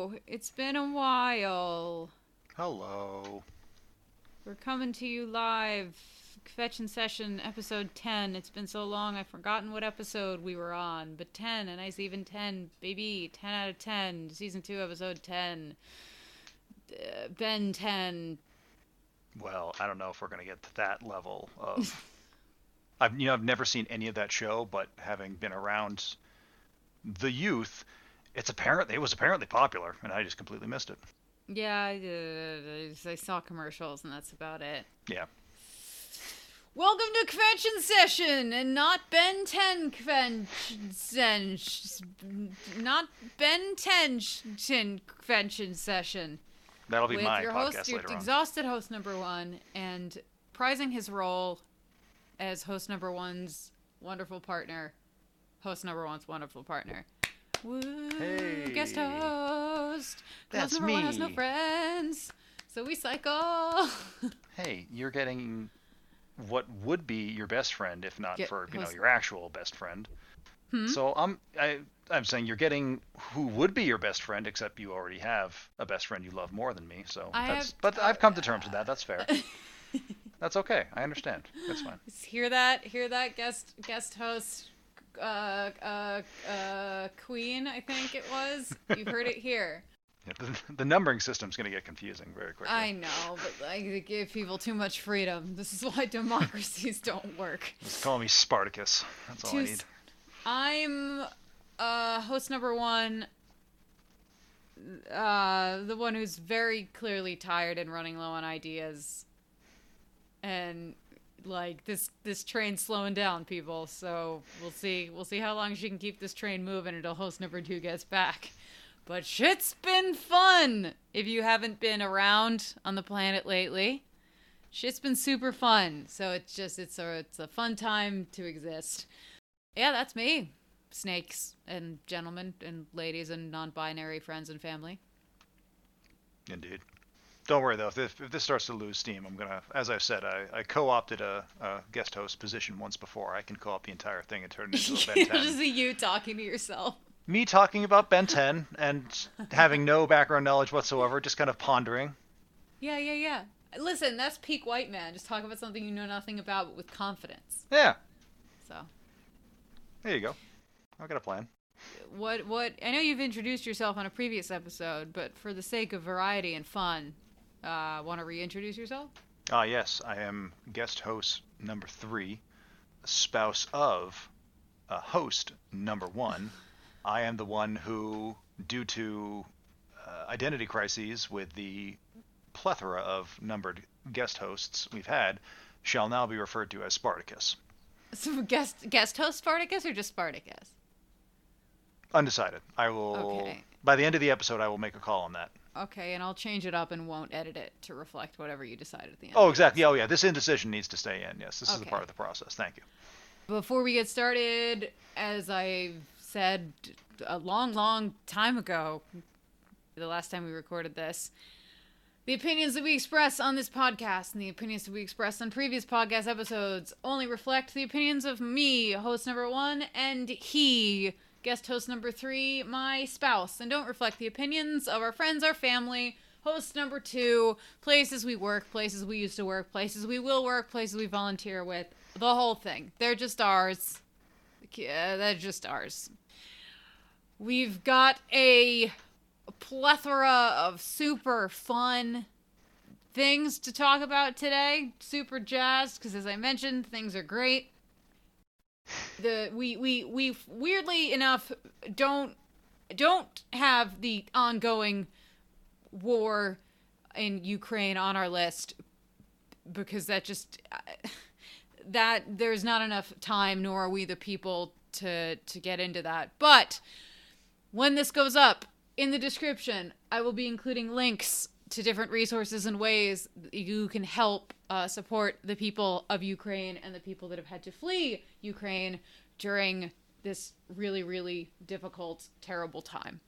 Hello! It's been a while. Hello. We're coming to you live. Fetch and Session, episode 10. It's been so long, I've forgotten what episode we were on. But 10, a nice even 10, baby. 10 out of 10. Season 2, episode 10. Uh, ben 10. Well, I don't know if we're going to get to that level of. I've you know I've never seen any of that show, but having been around the youth, it's apparent it was apparently popular, and I just completely missed it. Yeah, I, uh, I saw commercials, and that's about it. Yeah. Welcome to convention session, and not Ben 10 convention, not Ben 10 convention session. That'll be with my your podcast host, your later on. exhausted host number one, and prizing his role as host number one's wonderful partner, host number one's wonderful partner. Woo! Hey. Guest host. That's number one has no me. friends, so we cycle. Hey, you're getting what would be your best friend, if not Get for you know your actual best friend. Hmm? So I'm I I'm saying you're getting who would be your best friend, except you already have a best friend you love more than me. So I that's have- but I've come to terms with that. That's fair. that's okay. I understand. That's fine. Hear that? Hear that? Guest guest host, uh, uh, uh, Queen. I think it was. You heard it here. Yeah, the, the numbering system's going to get confusing very quickly. I know, but like they give people too much freedom. This is why democracies don't work. Just call me Spartacus. That's all I need. I'm uh, host number one. Uh, the one who's very clearly tired and running low on ideas, and like this this train's slowing down, people. So we'll see we'll see how long she can keep this train moving until host number two gets back. But shit's been fun. If you haven't been around on the planet lately, shit's been super fun. So it's just it's a it's a fun time to exist. Yeah, that's me. Snakes and gentlemen and ladies and non-binary friends and family. Indeed. Don't worry though. If, if this starts to lose steam, I'm gonna, as I've said, I, I co-opted a, a guest host position once before. I can co-opt the entire thing and turn it into a Ben 10. just you talking to yourself. Me talking about Ben 10 and having no background knowledge whatsoever, just kind of pondering. Yeah, yeah, yeah. Listen, that's peak white man. Just talk about something you know nothing about, but with confidence. Yeah, So, there you go. I got a plan. what, what? I know you've introduced yourself on a previous episode, but for the sake of variety and fun, uh, want to reintroduce yourself? Ah, yes, I am guest host number three, spouse of uh, host number one. I am the one who, due to uh, identity crises with the plethora of numbered guest hosts we've had, shall now be referred to as Spartacus. So, guest guest host Spartacus or just Spartacus? Undecided. I will. Okay. By the end of the episode, I will make a call on that. Okay, and I'll change it up and won't edit it to reflect whatever you decide at the end. Oh, exactly. Oh, yeah. This indecision needs to stay in. Yes, this is a part of the process. Thank you. Before we get started, as I said a long, long time ago, the last time we recorded this, the opinions that we express on this podcast and the opinions that we express on previous podcast episodes only reflect the opinions of me, host number one, and he, guest host number three, my spouse, and don't reflect the opinions of our friends, our family. Host number two, places we work, places we used to work, places we will work, places we volunteer with, the whole thing. They're just ours. Yeah, they're just ours. We've got a plethora of super fun things to talk about today. Super jazzed because, as I mentioned, things are great. The we we we weirdly enough don't don't have the ongoing war in Ukraine on our list because that just that there's not enough time nor are we the people to to get into that. But when this goes up in the description, I will be including links to different resources and ways you can help uh, support the people of Ukraine and the people that have had to flee Ukraine during this really, really difficult, terrible time.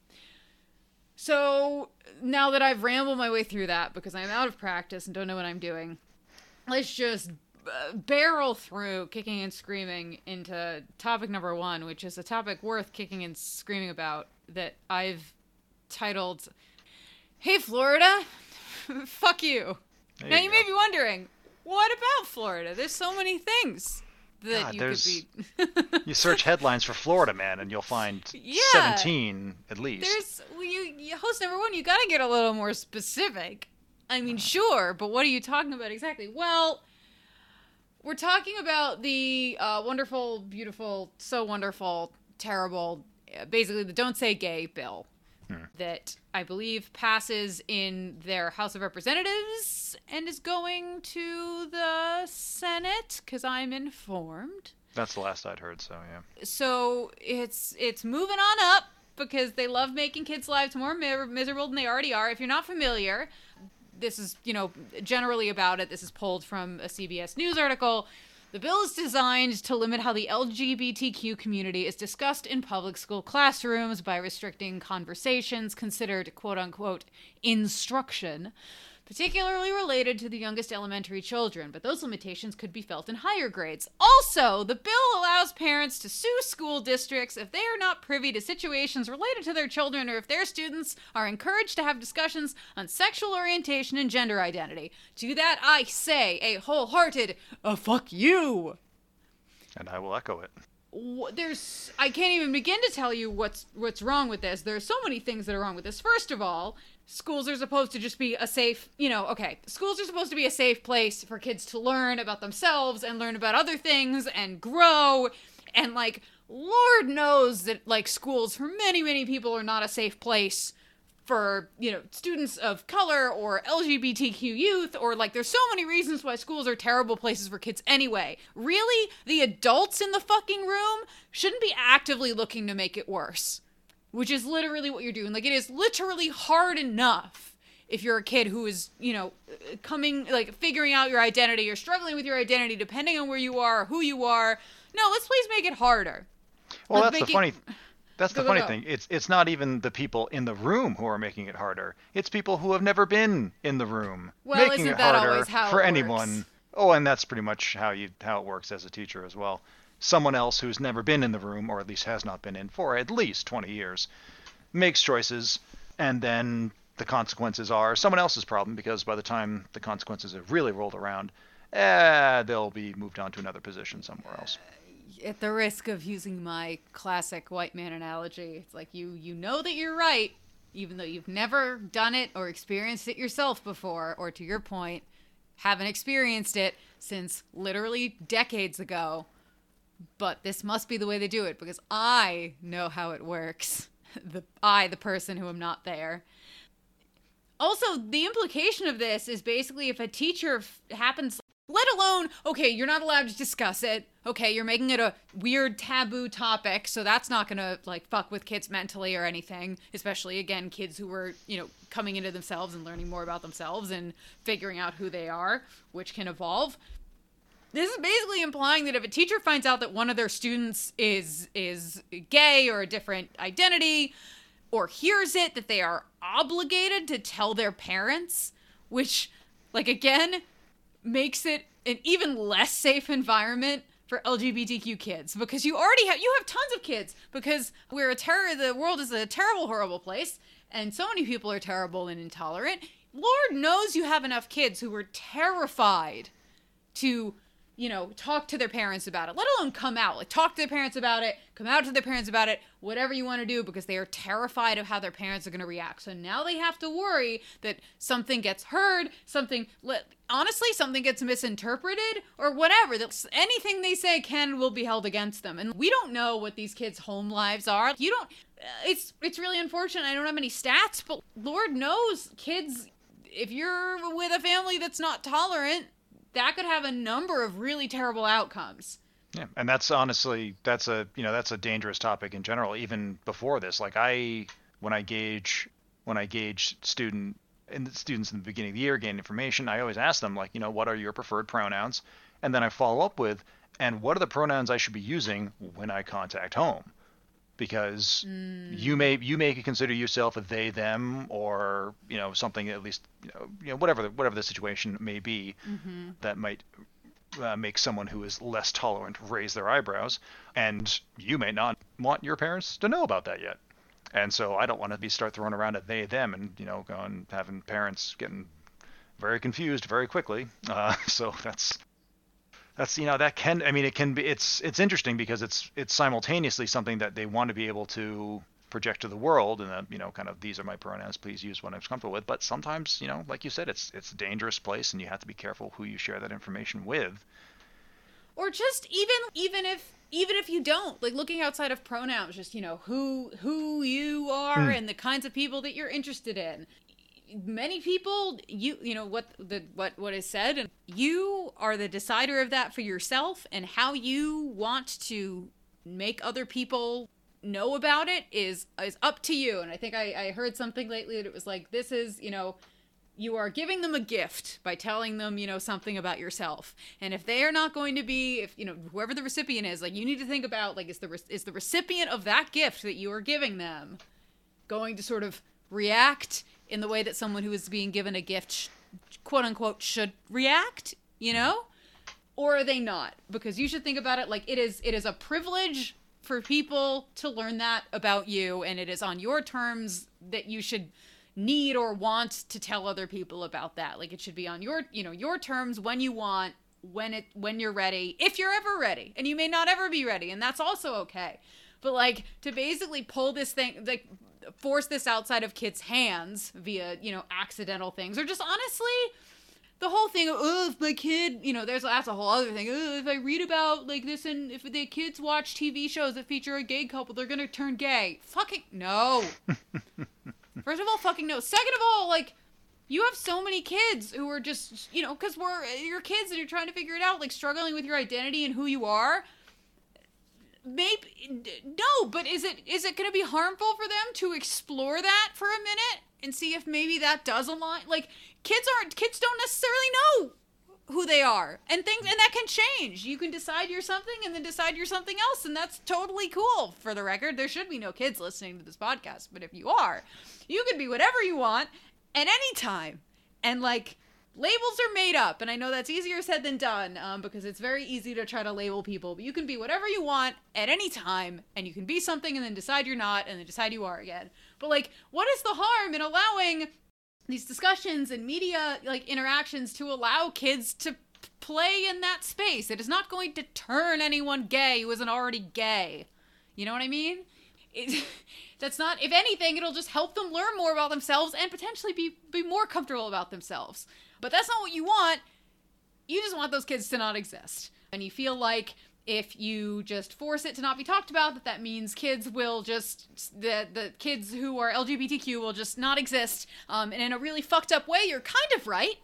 So now that I've rambled my way through that because I'm out of practice and don't know what I'm doing, let's just uh, barrel through kicking and screaming into topic number one, which is a topic worth kicking and screaming about that I've titled "Hey Florida, fuck you." There now you may be wondering, what about Florida? There's so many things that God, you there's- could be. You search headlines for Florida man, and you'll find Yeah. 17 at least. There's well, you, you host number one. You got to get a little more specific. I mean, sure, but what are you talking about exactly? Well, we're talking about the uh, wonderful, beautiful, so wonderful, terrible, uh, basically the "Don't Say Gay" bill Mm-hmm. that I believe passes in their House of Representatives and is going to the Senate because I'm informed That's the last I'd heard. So yeah. so it's it's moving on up because they love making kids' lives more mi- miserable than they already are. If you're not familiar, this is you know generally about it. This is pulled from a CBS News article. The bill is designed to limit how the LGBTQ community is discussed in public school classrooms by restricting conversations considered quote unquote instruction, particularly related to the youngest elementary children, but those limitations could be felt in higher grades. Also, the bill allows parents to sue school districts if they are not privy to situations related to their children or if their students are encouraged to have discussions on sexual orientation and gender identity. To that, I say a wholehearted, uh, fuck you And I will echo it. there's I can't even begin to tell you what's what's wrong with this. There's so many things that are wrong with this. First of all, schools are supposed to just be a safe, you know, okay, schools are supposed to be a safe place for kids to learn about themselves and learn about other things and grow. And like lord knows that like schools for many many people are not a safe place for you know students of color or lgbtq youth or like there's so many reasons why schools are terrible places for kids anyway. Really? The adults in the fucking room shouldn't be actively looking to make it worse which is literally what you're doing like it is literally hard enough if you're a kid who is you know coming like figuring out your identity or struggling with your identity depending on where you are or who you are no let's please make it harder Well, Let's that's the funny. That's the Go, go, funny go. thing. It's it's not even the people in the room who are making it harder. It's people who have never been in the room Well, making isn't it that harder always how for it anyone. Oh, and that's pretty much how you how it works as a teacher as well. Someone else who's never been in the room, or at least has not been in for at least 20 years, makes choices, and then the consequences are someone else's problem because by the time the consequences have really rolled around, eh, they'll be moved on to another position somewhere else. at the risk of using my classic white man analogy, it's like you you know that you're right, even though you've never done it or experienced it yourself before, or to your point, haven't experienced it since literally decades ago. But this must be the way they do it because I know how it works. The I, the person who am not there. Also, the implication of this is basically if a teacher f- happens, let alone, okay, you're not allowed to discuss it. Okay, you're making it a weird taboo topic, so that's not gonna like fuck with kids mentally or anything. Especially again, kids who were you know coming into themselves and learning more about themselves and figuring out who they are, which can evolve. This is basically implying that if a teacher finds out that one of their students is is gay or a different identity or hears it that they are obligated to tell their parents, which like again makes it an even less safe environment for LGBTQ kids because you already have you have tons of kids because we're a terror the world is a terrible horrible place and so many people are terrible and intolerant. Lord knows you have enough kids who were terrified to you know talk to their parents about it. Let alone come out. Like talk to their parents about it. Come out to their parents about it. Whatever you want to do because they are terrified of how their parents are going to react. So now they have to worry that something gets heard something honestly something gets misinterpreted or whatever. That anything they say can will be held against them. And we don't know what these kids home lives are. You don't uh, it's it's really unfortunate. I don't have any stats but lord knows kids if you're with a family that's not tolerant that could have a number of really terrible outcomes. Yeah, and that's honestly that's a you know that's a dangerous topic in general. Even before this, like I when I gauge when I gauge student and students in the beginning of the year gain information, I always ask them like you know what are your preferred pronouns, and then I follow up with and what are the pronouns I should be using when I contact home, because you may you may consider yourself a they them or you know something at least you know, you know whatever the, whatever the situation may be that might uh, make someone who is less tolerant raise their eyebrows, and you may not want your parents to know about that yet. and so I don't want to be start throwing around a they them and you know going having parents getting very confused very quickly. Uh, so that's that's you know that can I mean it can be it's it's interesting because it's it's simultaneously something that they want to be able to project to the world and that you know kind of these are my pronouns please use what i'm comfortable with. But sometimes you know like you said it's it's a dangerous place and you have to be careful who you share that information with. Or just even even if even if you don't like looking outside of pronouns just you know who who you are mm. and the kinds of people that you're interested in many people you you know what the what what is said and you are the decider of that for yourself and how you want to make other people know about it is is up to you. And I think I, I heard something lately that it was like this is you know you are giving them a gift by telling them you know something about yourself and if they are not going to be if you know whoever the recipient is like you need to think about like is the is the recipient of that gift that you are giving them going to sort of react in the way that someone who is being given a gift quote unquote should react you mm-hmm. know? Or are they not? Because you should think about it like it is it is a privilege for people to learn that about you and it is on your terms that you should need or want to tell other people about that. Like it should be on your you know your terms when you want when it when you're ready if you're ever ready. And you may not ever be ready and that's also okay. But like to basically pull this thing like force this outside of kids hands via you know accidental things or just honestly the whole thing of oh if my kid you know there's that's a whole other thing. Oh, if i read about like this and if the kids watch tv shows that feature a gay couple they're gonna turn gay. Fucking no. First of all fucking no. Second of all like you have so many kids who are just you know because we're your kids and you're trying to figure it out like struggling with your identity and who you are maybe no but is it is it going to be harmful for them to explore that for a minute and see if maybe that does align? Like kids aren't kids don't necessarily know who they are and things and that can change. You can decide you're something and then decide you're something else and that's totally cool. For the record there should be no kids listening to this podcast but if you are you can be whatever you want at any time. And like labels are made up and i know that's easier said than done um, because it's very easy to try to label people but you can be whatever you want at any time and you can be something and then decide you're not and then decide you are again but like what is the harm in allowing these discussions and media like interactions to allow kids to play in that space. It is not going to turn anyone gay who isn't already gay. You know what I mean? It, that's not if anything it'll just help them learn more about themselves and potentially be be more comfortable about themselves. But that's not what you want. You just want those kids to not exist. And you feel like if you just force it to not be talked about that that means kids will just the the kids who are lgbtq will just not exist um, and in a really fucked up way you're kind of right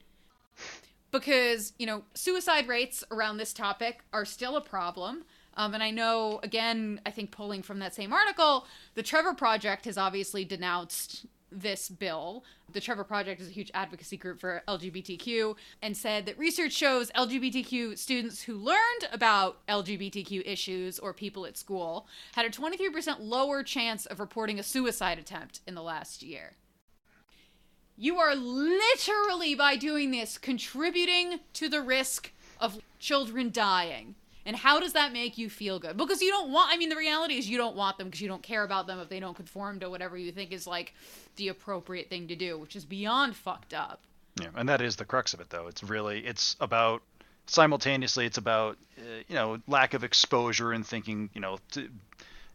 because you know suicide rates around this topic are still a problem um, and i know again i think pulling from that same article the trevor project has obviously denounced this bill. The Trevor Project is a huge advocacy group for LGBTQ and said that research shows LGBTQ students who learned about LGBTQ issues or people at school had a 23% lower chance of reporting a suicide attempt in the last year. You are literally, by doing this, contributing to the risk of children dying. And how does that make you feel good? Because you don't want, I mean, the reality is you don't want them because you don't care about them if they don't conform to whatever you think is like the appropriate thing to do, which is beyond fucked up. Yeah, and that is the crux of it, though. It's really, it's about, simultaneously, it's about, uh, you know, lack of exposure and thinking, you know, to,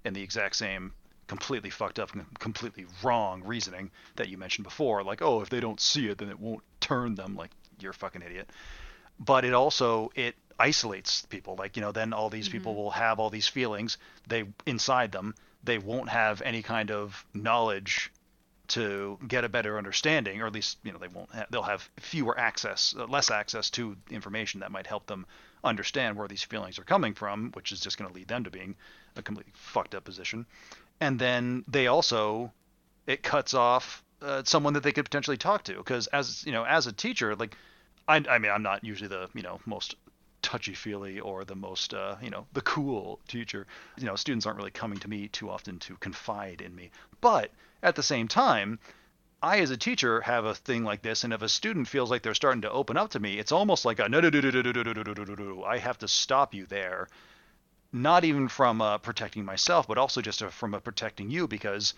in the exact same completely fucked up completely wrong reasoning that you mentioned before like oh if they don't see it then it won't turn them like you're a fucking idiot but it also it isolates people. Like you know then all these mm-hmm. people will have all these feelings. They inside them they won't have any kind of knowledge to get a better understanding or at least you know they won't they'll have fewer access uh, less access to information that might help them understand where these feelings are coming from which is just going to lead them to being a completely fucked up position. And then they also it cuts off uh, someone that they could potentially talk to because as you know as a teacher like I, I mean i'm not usually the you know most touchy feely or the most uh, you know the cool teacher you know students aren't really coming to me too often to confide in me but at the same time I, as a teacher, have a thing like this, and if a student feels like they're starting to open up to me, it's almost like a no, no, no, no, no, no, no, no, no. I have to stop you there, not even from uh, protecting myself, but also just from protecting you, because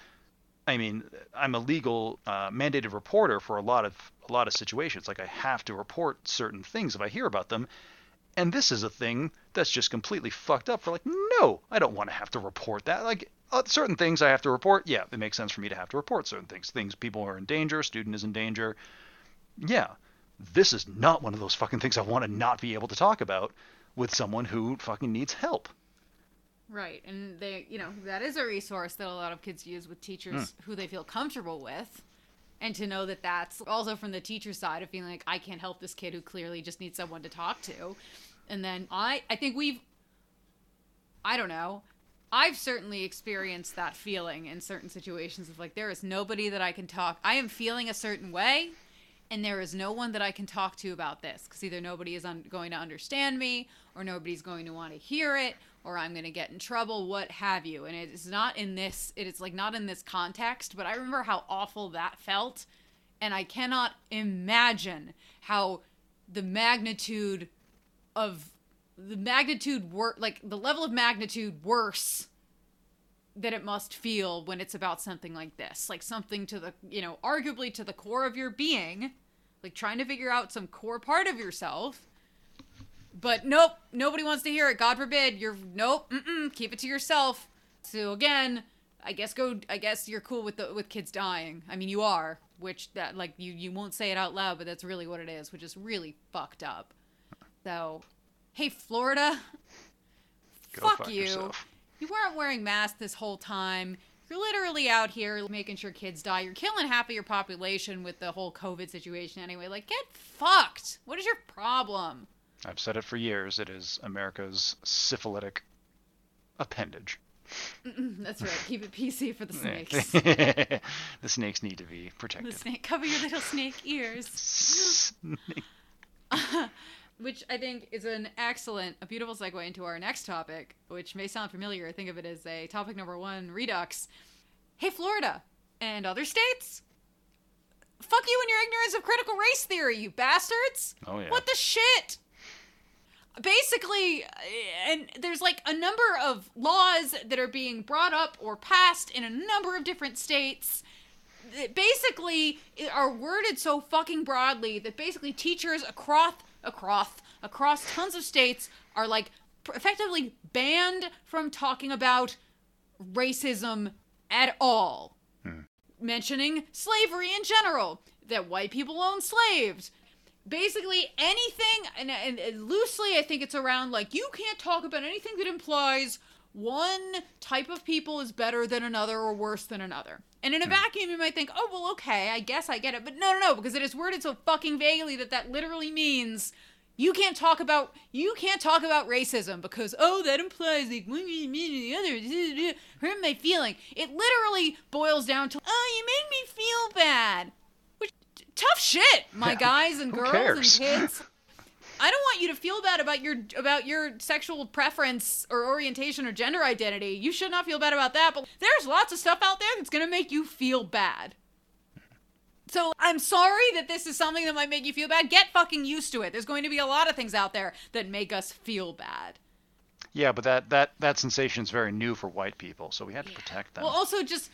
I mean, I'm a legal uh, mandated reporter for a lot of a lot of situations. Like I have to report certain things if I hear about them. And this is a thing that's just completely fucked up. For like, no, I don't want to have to report that. Like uh, certain things I have to report. Yeah, it makes sense for me to have to report certain things. Things people are in danger, student is in danger. Yeah, this is not one of those fucking things I want to not be able to talk about with someone who fucking needs help. Right, and they, you know, that is a resource that a lot of kids use with teachers Mm. who they feel comfortable with, and to know that that's also from the teacher side of feeling like I can't help this kid who clearly just needs someone to talk to, and then I, I think we've, I don't know, I've certainly experienced that feeling in certain situations of like there is nobody that I can talk. I am feeling a certain way, and there is no one that I can talk to about this because either nobody is un- going to understand me or nobody's going to want to hear it or I'm going to get in trouble, what have you. And it's not in this, it is like not in this context, but I remember how awful that felt. And I cannot imagine how the magnitude of the magnitude wor- like the level of magnitude worse that it must feel when it's about something like this like something to the you know arguably to the core of your being like trying to figure out some core part of yourself but nope nobody wants to hear it god forbid you're nope mm-mm, keep it to yourself so again i guess go i guess you're cool with the with kids dying i mean you are which that like you you won't say it out loud but that's really what it is which is really fucked up so hey florida Go fuck, fuck you yourself. you weren't wearing masks this whole time. You're literally out here making sure kids die. You're killing half of your population with the whole COVID situation anyway. Like, get fucked. What is your problem? I've said it for years. It is America's syphilitic appendage. That's right. Keep it PC for the snakes. the snakes need to be protected. the snake. Cover your little snake ears. Snake- Which I think is an excellent, a beautiful segue into our next topic, which may sound familiar. Think of it as a topic number one redux. Hey, Florida and other states. Fuck you and your ignorance of critical race theory, you bastards. Oh yeah. What the shit? Basically, uh, and there's like a number of laws that are being brought up or passed in a number of different states that basically are worded so fucking broadly that basically teachers across across across tons of states are like effectively banned from talking about racism at all mentioning slavery in general, that white people own slaves. Basically, anything, and, and, and loosely, I think it's around like you can't talk about anything that implies one type of people is better than another or worse than another. And in a hmm. vacuum, you might think, oh, well, okay, I guess I get it. But no, no, no, because it is worded so fucking vaguely that that literally means you can't talk about you can't talk about racism because oh that implies like one mean the other hurt my feeling. It literally boils down to oh you made me feel bad. Tough shit, my guys and girls and kids. I don't want you to feel bad about your about your sexual preference or orientation or gender identity. You should not feel bad about that, but there's lots of stuff out there that's going to make you feel bad. So I'm sorry that this is something that might make you feel bad. Get fucking used to it. There's going to be a lot of things out there that make us feel bad. Yeah, but that that that sensation is very new for white people, so we had to protect them. Well, also just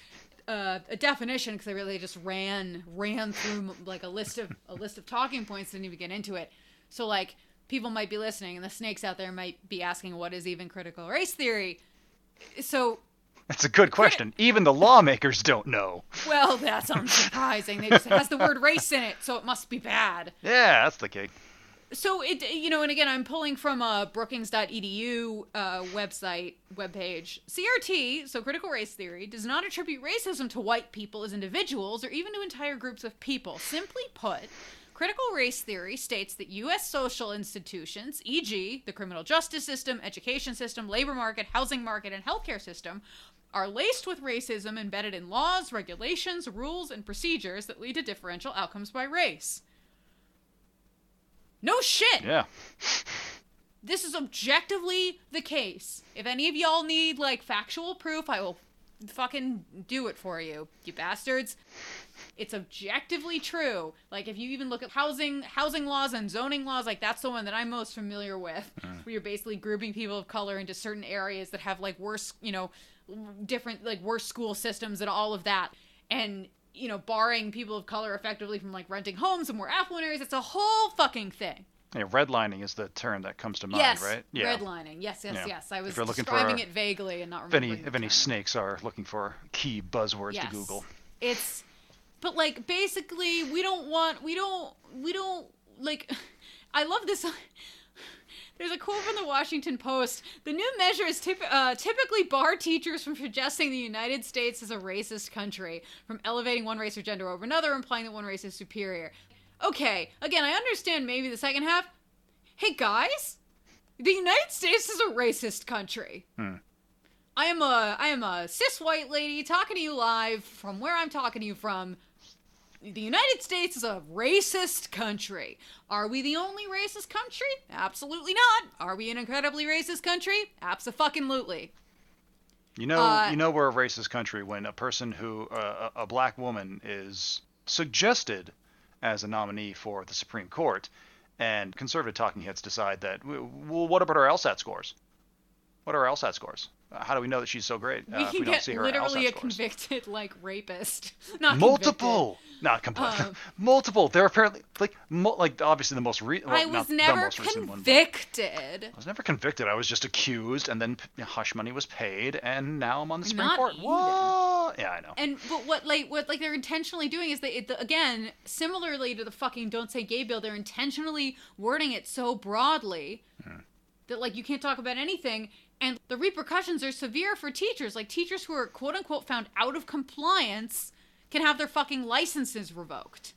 uh, a definition because I really just ran ran through like a list of a list of talking points. Didn't even get into it. So like people might be listening, and the snakes out there might be asking, "What is even critical race theory?" So That's a good question. Even the lawmakers don't know. well, that's unsurprising. They just it has the word race in it, so it must be bad. Yeah, that's the case. So it you know, and again, I'm pulling from a Brookings.edu uh, website webpage. CRT, so critical race theory, does not attribute racism to white people as individuals or even to entire groups of people. Simply put, critical race theory states that U.S. social institutions, e.g., the criminal justice system, education system, labor market, housing market, and healthcare system, are laced with racism embedded in laws, regulations, rules, and procedures that lead to differential outcomes by race. No shit. Yeah. This is objectively the case. If any of y'all need like factual proof, I will fucking do it for you, you bastards. It's objectively true. Like if you even look at housing housing laws and zoning laws, like that's the one that I'm most familiar with, where you're basically grouping people of color into certain areas that have like worse, you know, different like worse school systems and all of that. and you know barring people of color effectively from like renting homes in more affluent areas. It's a whole fucking thing. Yeah, redlining is the term that comes to mind, yes, right? Yeah. redlining. Yes, yes, Yeah. yes. I was If looking for describing it vaguely and not If any remembering. if any snakes are looking for key buzzwords Yes. to Google. It's but like basically we don't want we don't we don't like I love this There's a quote from the Washington Post. The new measures typ- uh, typically bar teachers from suggesting the United States is a racist country, from elevating one race or gender over another, implying that one race is superior. Okay, again, I understand maybe the second half. Hey guys, the United States is a racist country. I am a I am a cis white lady talking to you live from where I'm talking to you from. The United States is a racist country. Are we the only racist country? Absolutely not. Are we an incredibly racist country? Absolutely. You know, Uh, you know we're a racist country when a person who uh, a black woman is suggested as a nominee for the Supreme Court, and conservative talking heads decide that well, what about our LSAT scores? What are our LSAT scores? How do we know that she's so great? We uh, if can we don't get see her literally a convicted like rapist. Not multiple not complete Um, multiple they're apparently like mo- like obviously the most re- well, I was the never recent one, convicted. I was never convicted. I was just accused, and then hush money was paid, and now I'm on the Supreme Not Court. even. What? Yeah, I know. And but what like what like they're intentionally doing is they it, again similarly to the fucking don't say gay bill they're intentionally wording it so broadly that like you can't talk about anything and the repercussions are severe for teachers like teachers who are quote unquote found out of compliance can have their fucking licenses revoked.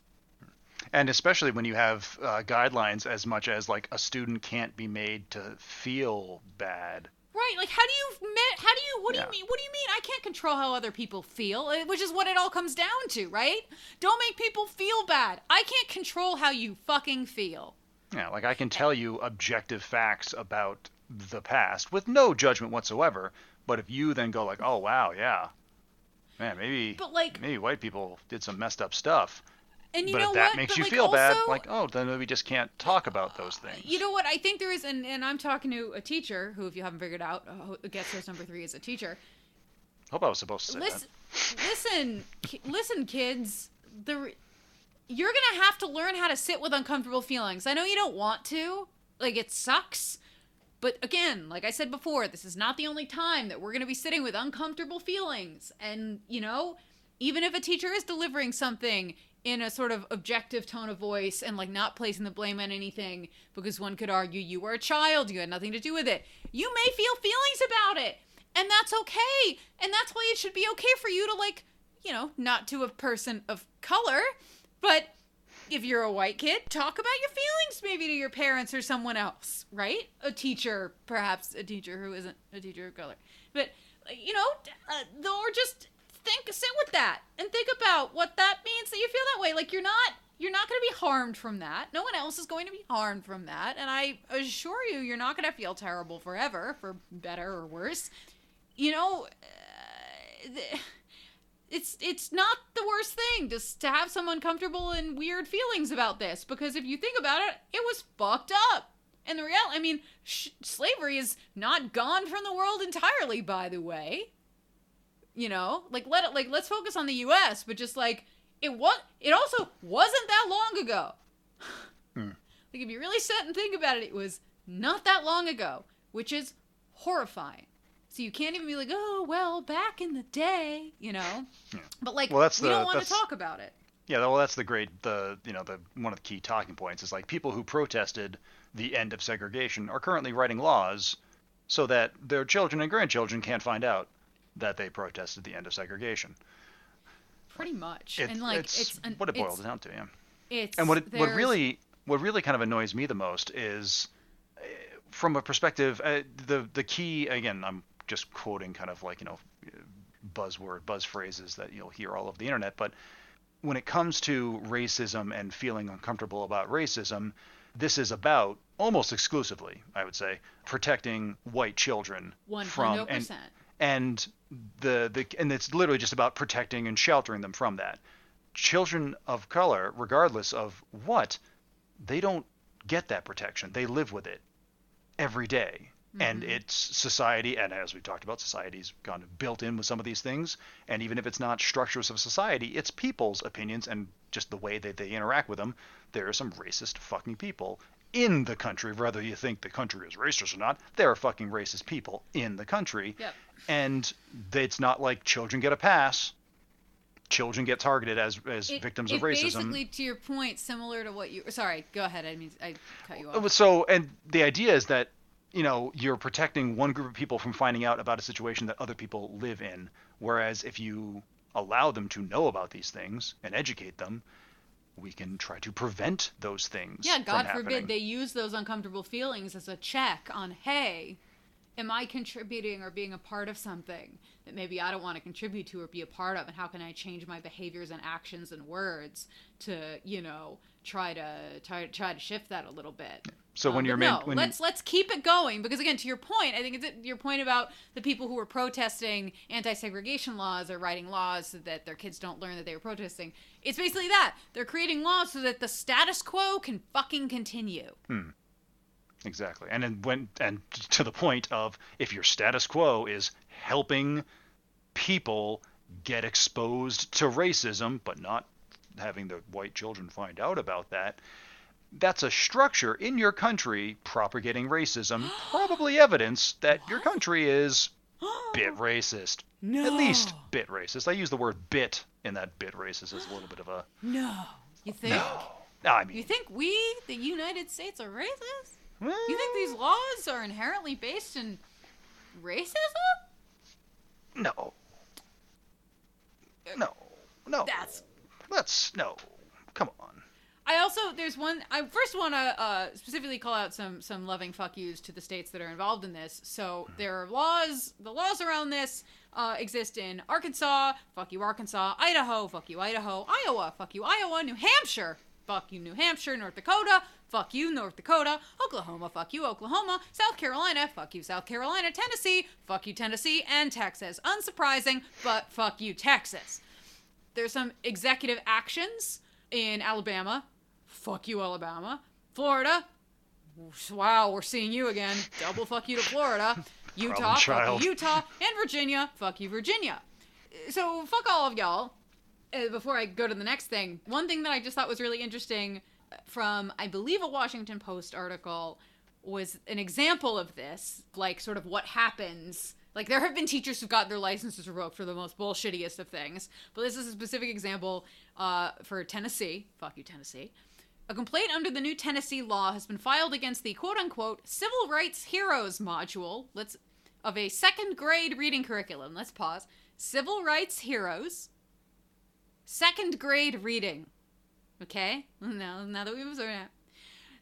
And especially when you have uh, guidelines as much as like a student can't be made to feel bad. Right, like how do you how do you what do Yeah. you mean what do you mean I can't control how other people feel, uh, which is what it all comes down to, right? Don't make people feel bad. I can't control how you fucking feel. Yeah, like I can tell you objective facts about the past with no judgment whatsoever. But if you then go like, oh wow, yeah, man, maybe But, like- maybe white people did some messed up stuff. And you but know if that what? makes But, you like, feel bad, like oh, then we just can't talk about those things. You know what? I think there is, and, and I'm talking to a teacher who, if you haven't figured out, uh, guest host number three is a teacher. Hope I was supposed to say Listen, that. listen, listen, kids. The re- you're gonna have to learn how to sit with uncomfortable feelings. I know you don't want to, like it sucks, but again, like I said before, this is not the only time that we're gonna be sitting with uncomfortable feelings. And you know, even if a teacher is delivering something in a sort of objective tone of voice and like not placing the blame on anything, because one could argue you were a child, you had nothing to do with it. You may feel feelings about it, and that's okay. And that's why it should be okay for you to like, you know, not to a person of color, but if you're a white kid, talk about your feelings maybe to your parents or someone else, right? A teacher, perhaps a teacher who isn't a teacher of color. But, you know, uh, or just think, sit with that and think about what that means that you feel that way. Like you're not, you're not going to be harmed from that. No one else is going to be harmed from that. And I assure you, you're not going to feel terrible forever, for better or worse. You know, uh, it's it's not the worst thing just to have some uncomfortable and weird feelings about this because if you think about it, it was fucked up. And the real, I mean, sh- slavery is not gone from the world entirely. By the way, you know, like let it like let's focus on the U.S., but just like it was, it also wasn't that long ago. Hmm. Like if you really sit and think about it, it was not that long ago, which is horrifying. So you can't even be like, oh well, back in the day, you know. But like, Well, that's we the- don't want to talk about it. Yeah, well, that's the great, the you know, the one of the key talking points is like people who protested the end of segregation are currently writing laws so that their children and grandchildren can't find out that they protested the end of segregation. Pretty much, It- and like it's, it's, an, what it boils it's, down to, yeah. It's And what it, what really what really kind of annoys me the most is uh, from a perspective uh, the the key again I'm just quoting kind of like you know buzzword buzz phrases that you'll hear all over the internet but when it comes to racism and feeling uncomfortable about racism this is about almost exclusively I would say protecting white children one from hundred and percent. and the the and it's literally just about protecting and sheltering them from that. Children of color, regardless of what, they don't get that protection. They live with it every day. And mm-hmm. it's society and as we've talked about society's kind of built in with some of these things and even if it's not structures of society it's people's opinions and just the way that they interact with them there are some racist fucking people in the country whether you think the country is racist or not there are fucking racist people in the country Yep. and it's not like children get a pass children get targeted as as It- victims it of racism Basically, to your point, similar to what you. Sorry, go ahead. I mean, I cut you uh, off. so and the idea is that you know you're protecting one group of people from finding out about a situation that other people live in whereas if you allow them to know about these things and educate them we can try to prevent those things Yeah, God forbid they use those uncomfortable feelings as a check on, hey, am I contributing or being a part of something that maybe I don't want to contribute to or be a part of? And how can I change my behaviors and actions and words to, you know, try to try, try to shift that a little bit? So when Um, you're but no, when let's let's keep it going because again, to your point, I think it's your point about the people who were protesting anti-segregation laws or writing laws so that their kids don't learn that they were protesting. It's basically that they're creating laws so that the status quo can fucking continue. Hmm. exactly and then when and to the point of if your status quo is helping people get exposed to racism but not having the white children find out about that that's a structure in your country propagating racism probably evidence that your country is bit racist. No. at least bit racist. I use the word bit in that bit racist as a little bit of a No, you think? no i mean You think we, the United States, are racist? well, You think these laws are inherently based in racism? no. Uh, no. No. That's let's no. Come on I also there's one I first want to uh, specifically call out some some loving fuck yous to the states that are involved in this. So there are laws. The laws around this uh, exist in Arkansas. Fuck you, Arkansas. Idaho. Fuck you, Idaho. Iowa. Fuck you, Iowa. New Hampshire. Fuck you, New Hampshire. North Dakota. Fuck you, North Dakota. Oklahoma. Fuck you, Oklahoma. South Carolina. Fuck you, South Carolina. Tennessee. Fuck you, Tennessee. And Texas. Unsurprising, but fuck you, Texas. There's some executive actions in Alabama. Fuck you, Alabama. Florida. Wow, we're seeing you again. Double fuck you to Florida. Utah. Fuck you, Utah. And Virginia. Fuck you, Virginia. So fuck all of y'all. Uh, before I go to the next thing, one thing that I just thought was really interesting from, I believe, a Washington Post article was an example of this, like sort of what happens. Like there have been teachers who've gotten their licenses revoked for the most bullshittiest of things, but this is a specific example uh, for Tennessee. Fuck you, Tennessee. A complaint under the new Tennessee law has been filed against the quote-unquote civil rights heroes module. Let's of a second grade reading curriculum. Let's pause. Civil rights heroes. Second grade reading. Okay? Now, now that we've observed that.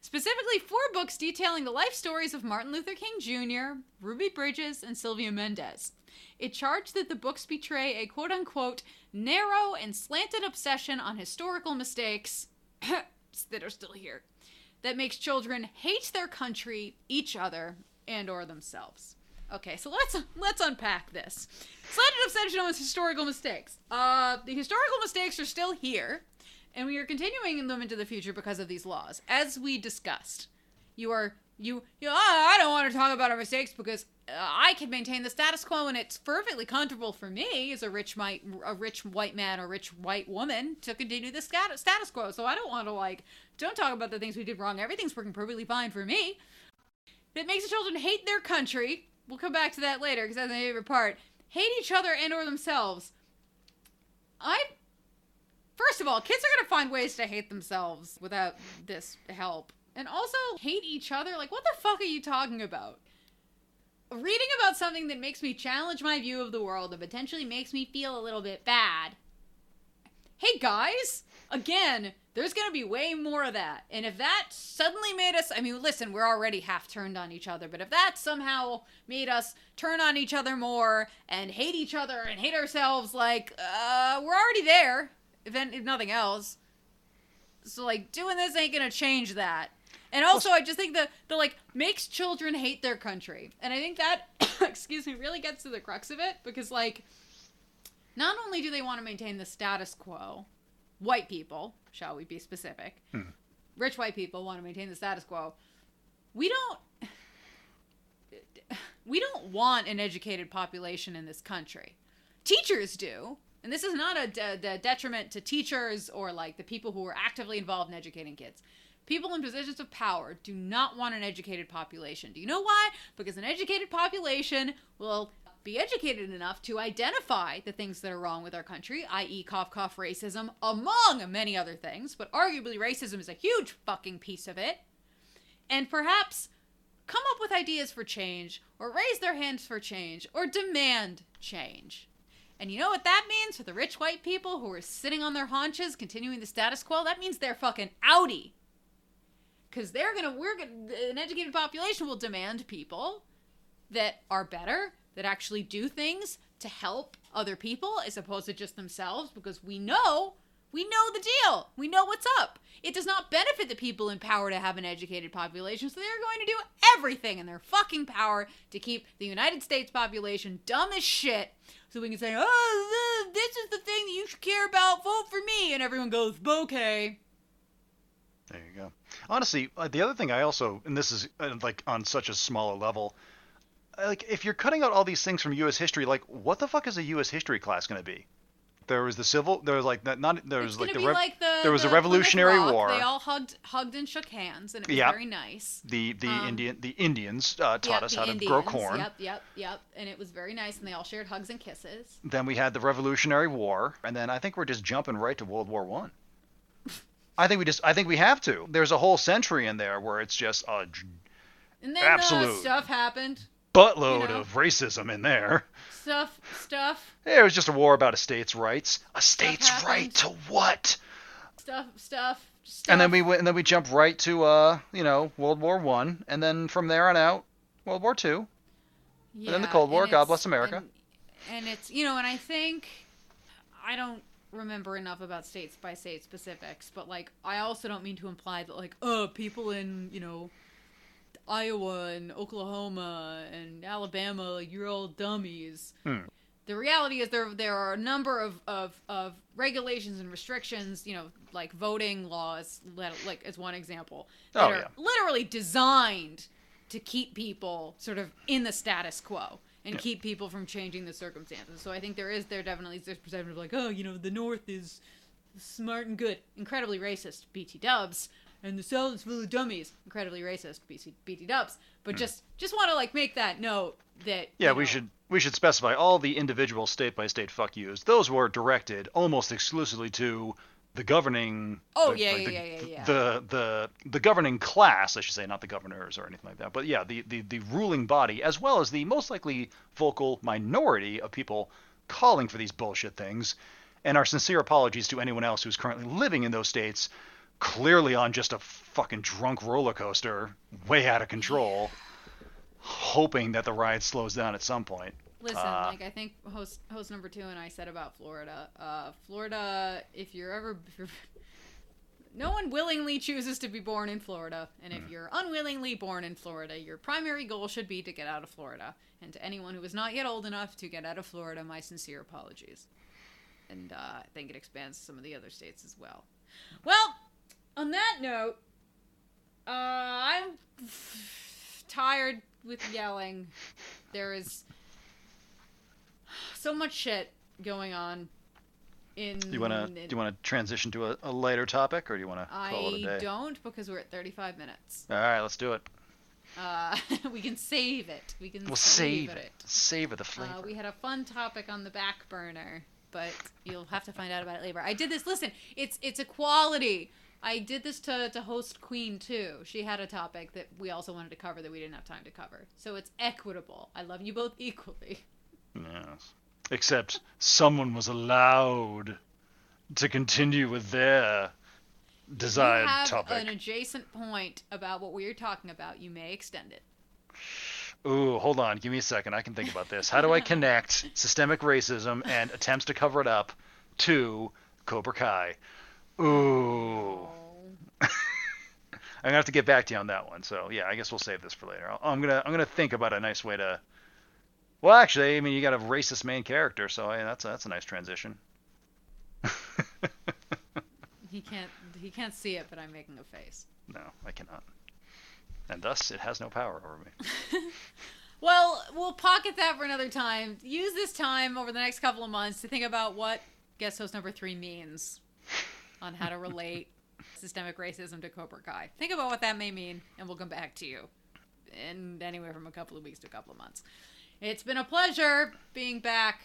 Specifically, four books detailing the life stories of Martin Luther King Jr., Ruby Bridges, and Sylvia Mendez. It charged that the books betray a quote unquote narrow and slanted obsession on historical mistakes that are still here that makes children hate their country, each other, and or themselves. Okay, so let's let's unpack this. Slanted obsession on historical mistakes. Uh, the historical mistakes are still here, and we are continuing them into the future because of these laws, as we discussed. You are you you. "Ah, I don't want to talk about our mistakes because uh, I can maintain the status quo, and it's perfectly comfortable for me as a rich white a rich white man or rich white woman to continue the status quo. So I don't want to like don't talk about the things we did wrong. Everything's working perfectly fine for me. It makes the children hate their country. We'll come back to that later because that's my favorite part. Hate each other and or themselves. I First of all, kids are going to find ways to hate themselves without this help. And also hate each other? Like what the fuck are you talking about? Reading about something that makes me challenge my view of the world and potentially makes me feel a little bit bad. Hey guys, again, there's to be way more of that. And if that suddenly made us, I mean, listen, we're already half turned on each other, but if that somehow made us turn on each other more and hate each other and hate ourselves, like, uh, we're already there, if, if nothing else. So, like, doing this ain't to change that. And also, I just think that the like makes children hate their country, and I think that, excuse me, really gets to the crux of it because like, not only do they want to maintain the status quo, white people, shall we be specific, hmm. rich white people want to maintain the status quo. We don't. we don't want an educated population in this country. Teachers do. And this is not a de- de- detriment to teachers or like the people who are actively involved in educating kids. People in positions of power do not want an educated population. Do you know why? Because an educated population will be educated enough to identify the things that are wrong with our country, i.e., cough, cough, racism, among many other things, but arguably racism is a huge fucking piece of it, and perhaps come up with ideas for change, or raise their hands for change, or demand change. And you know what that means for the rich white people who are sitting on their haunches continuing the status quo? That means they're fucking outie. Because they're gonna, we're gonna, an educated population will demand people that are better, that actually do things to help other people as opposed to just themselves because we know we know the deal. We know what's up. It does not benefit the people in power to have an educated population, so they're going to do everything in their fucking power to keep the United States population dumb as shit so we can say, oh, this is the thing that you should care about, vote for me. And everyone goes, okay. There you go. Honestly, uh, the other thing I also, and this is uh, like on such a smaller level, uh, like if you're cutting out all these things from U.S. history, like what the fuck is a U.S. history class going to be? There was the civil, there was like not, not there was It's like the, rev- like the there was the a Revolutionary Rock. War. They all hugged, hugged and shook hands, and it was Yep. very nice. the the um, Indian the Indians uh, taught Yep, us how to grow corn. Yep, yep, yep. And it was very nice, and they all shared hugs and kisses. Then we had the Revolutionary War, and then I think we're just jumping right to World War One. I think we just I think we have to. There's a whole century in there where it's just a And then uh, Absolute. stuff happened. buttload You know. of racism in there. Stuff, stuff, Yeah, It was just a war about a state's rights. A state's right to what? stuff, stuff. stuff. And then we went, and then we jump right to uh, you know, World War One, and then from there on out, World War Two. and then the Cold War, God bless America. And, and it's you know, and I think I don't remember enough about states by state specifics, but like I also don't mean to imply that like uh people in you know Iowa and Oklahoma and Alabama, like, you're all dummies. Hmm. The reality is there there are a number of, of, of regulations and restrictions, you know, like voting laws, like as one example, that Oh, are yeah. literally designed to keep people sort of in the status quo and Yeah. keep people from changing the circumstances. So I think there is there definitely is this perception of like, oh, you know, the North is smart and good, incredibly racist, BT Dubs, and the South is full of dummies, incredibly racist, BT, BT Dubs. But hmm. just just want to like make that note that. Yeah, we know, should we should specify all the individual state by state fuck yous. Those were directed almost exclusively to the governing. Oh, the, yeah, like yeah, the, yeah, yeah, yeah. The the the governing class, I should say, not the governors or anything like that. But yeah, the the the ruling body, as well as the most likely vocal minority of people calling for these bullshit things. And our sincere apologies to anyone else who's currently living in those states, clearly on just a fucking drunk roller coaster, way out of control, hoping that the ride slows down at some point. Listen, Uh, like I think host host number two and I said about Florida. Uh, Florida, if you're ever, if you're, no one willingly chooses to be born in Florida, and Hmm. if you're unwillingly born in Florida, your primary goal should be to get out of Florida. And to anyone who is not yet old enough to get out of Florida, my sincere apologies. And uh, I think it expands to some of the other states as well. Well, on that note, uh, I'm tired with yelling. There is so much shit going on in. Do you want to do you want to transition to a, a lighter topic, or do you want to call it a I day? don't because we're at 35 minutes. All right, let's do it. Uh, we can save it. We can We'll save, save it. Savor the flavor. Uh, we had a fun topic on the back burner, but you'll have to find out about it later. I did this. Listen, it's it's equality. I did this to, to host Queen too. She had a topic that we also wanted to cover that we didn't have time to cover. So it's equitable. I love you both equally. Yes. Except someone was allowed to continue with their desired you have topic. an adjacent point about what we are talking about. You may extend it. Ooh, hold on. Give me a second. I can think about this. How do I connect systemic racism and attempts to cover it up to Cobra Kai? Ooh. Oh. I'm gonna have to get back to you on that one. So yeah, I guess we'll save this for later. I'm gonna I'm gonna think about a nice way to. Well, actually, I mean, you got a racist main character, so that's a, that's a nice transition. He can't he can't see it, but I'm making a face. no, I cannot. And thus, it has no power over me. Well, we'll pocket that for another time. Use this time over the next couple of months to think about what guest host number three means on how to relate systemic racism to Cobra Kai. Think about what that may mean, and we'll come back to you in anywhere from a couple of weeks to a couple of months. It's been a pleasure being back.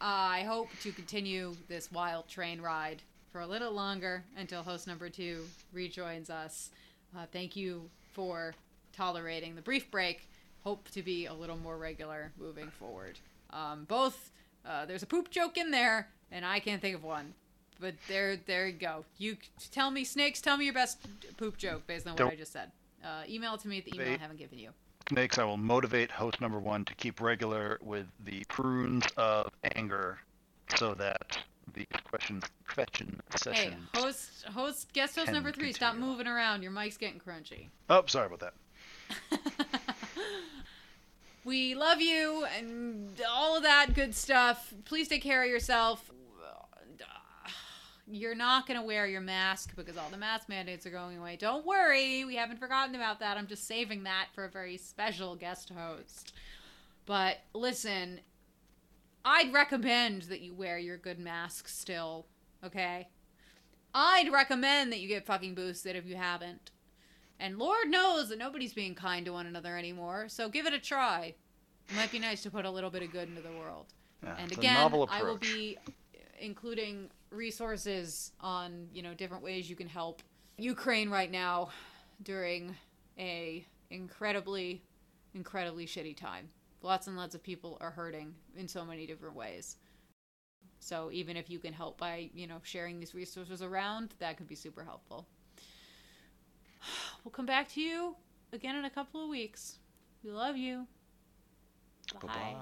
Uh, I hope to continue this wild train ride for a little longer until host number two rejoins us. Uh, thank you for tolerating the brief break. Hope to be a little more regular moving forward. Um, both, uh, there's a poop joke in there, and I can't think of one. But there, there you go. You tell me, snakes. Tell me your best poop joke based on what Don't- I just said. Uh, email it to me at the email I haven't given you. Snakes, I will motivate host number one to keep regular with the prunes of anger so that the question question Hey, host, host, guest host number three. Stop moving around. Your mic's getting crunchy. Oh, sorry about that. we love you and all of that good stuff. Please take care of yourself. You're not going to wear your mask because all the mask mandates are going away. Don't worry, we haven't forgotten about that. I'm just saving that for a very special guest host. But listen, I'd recommend that you wear your good mask still, okay? I'd recommend that you get fucking boosted if you haven't. And Lord knows that nobody's being kind to one another anymore, so give it a try. It might be nice to put a little bit of good into the world. Yeah, and again, I will be including resources on, you know, different ways you can help Ukraine right now during a incredibly incredibly shitty time. Lots and lots of people are hurting in so many different ways. So even if you can help by, you know, sharing these resources around, that could be super helpful. We'll come back to you again in a couple of weeks. We love you. Bye bye.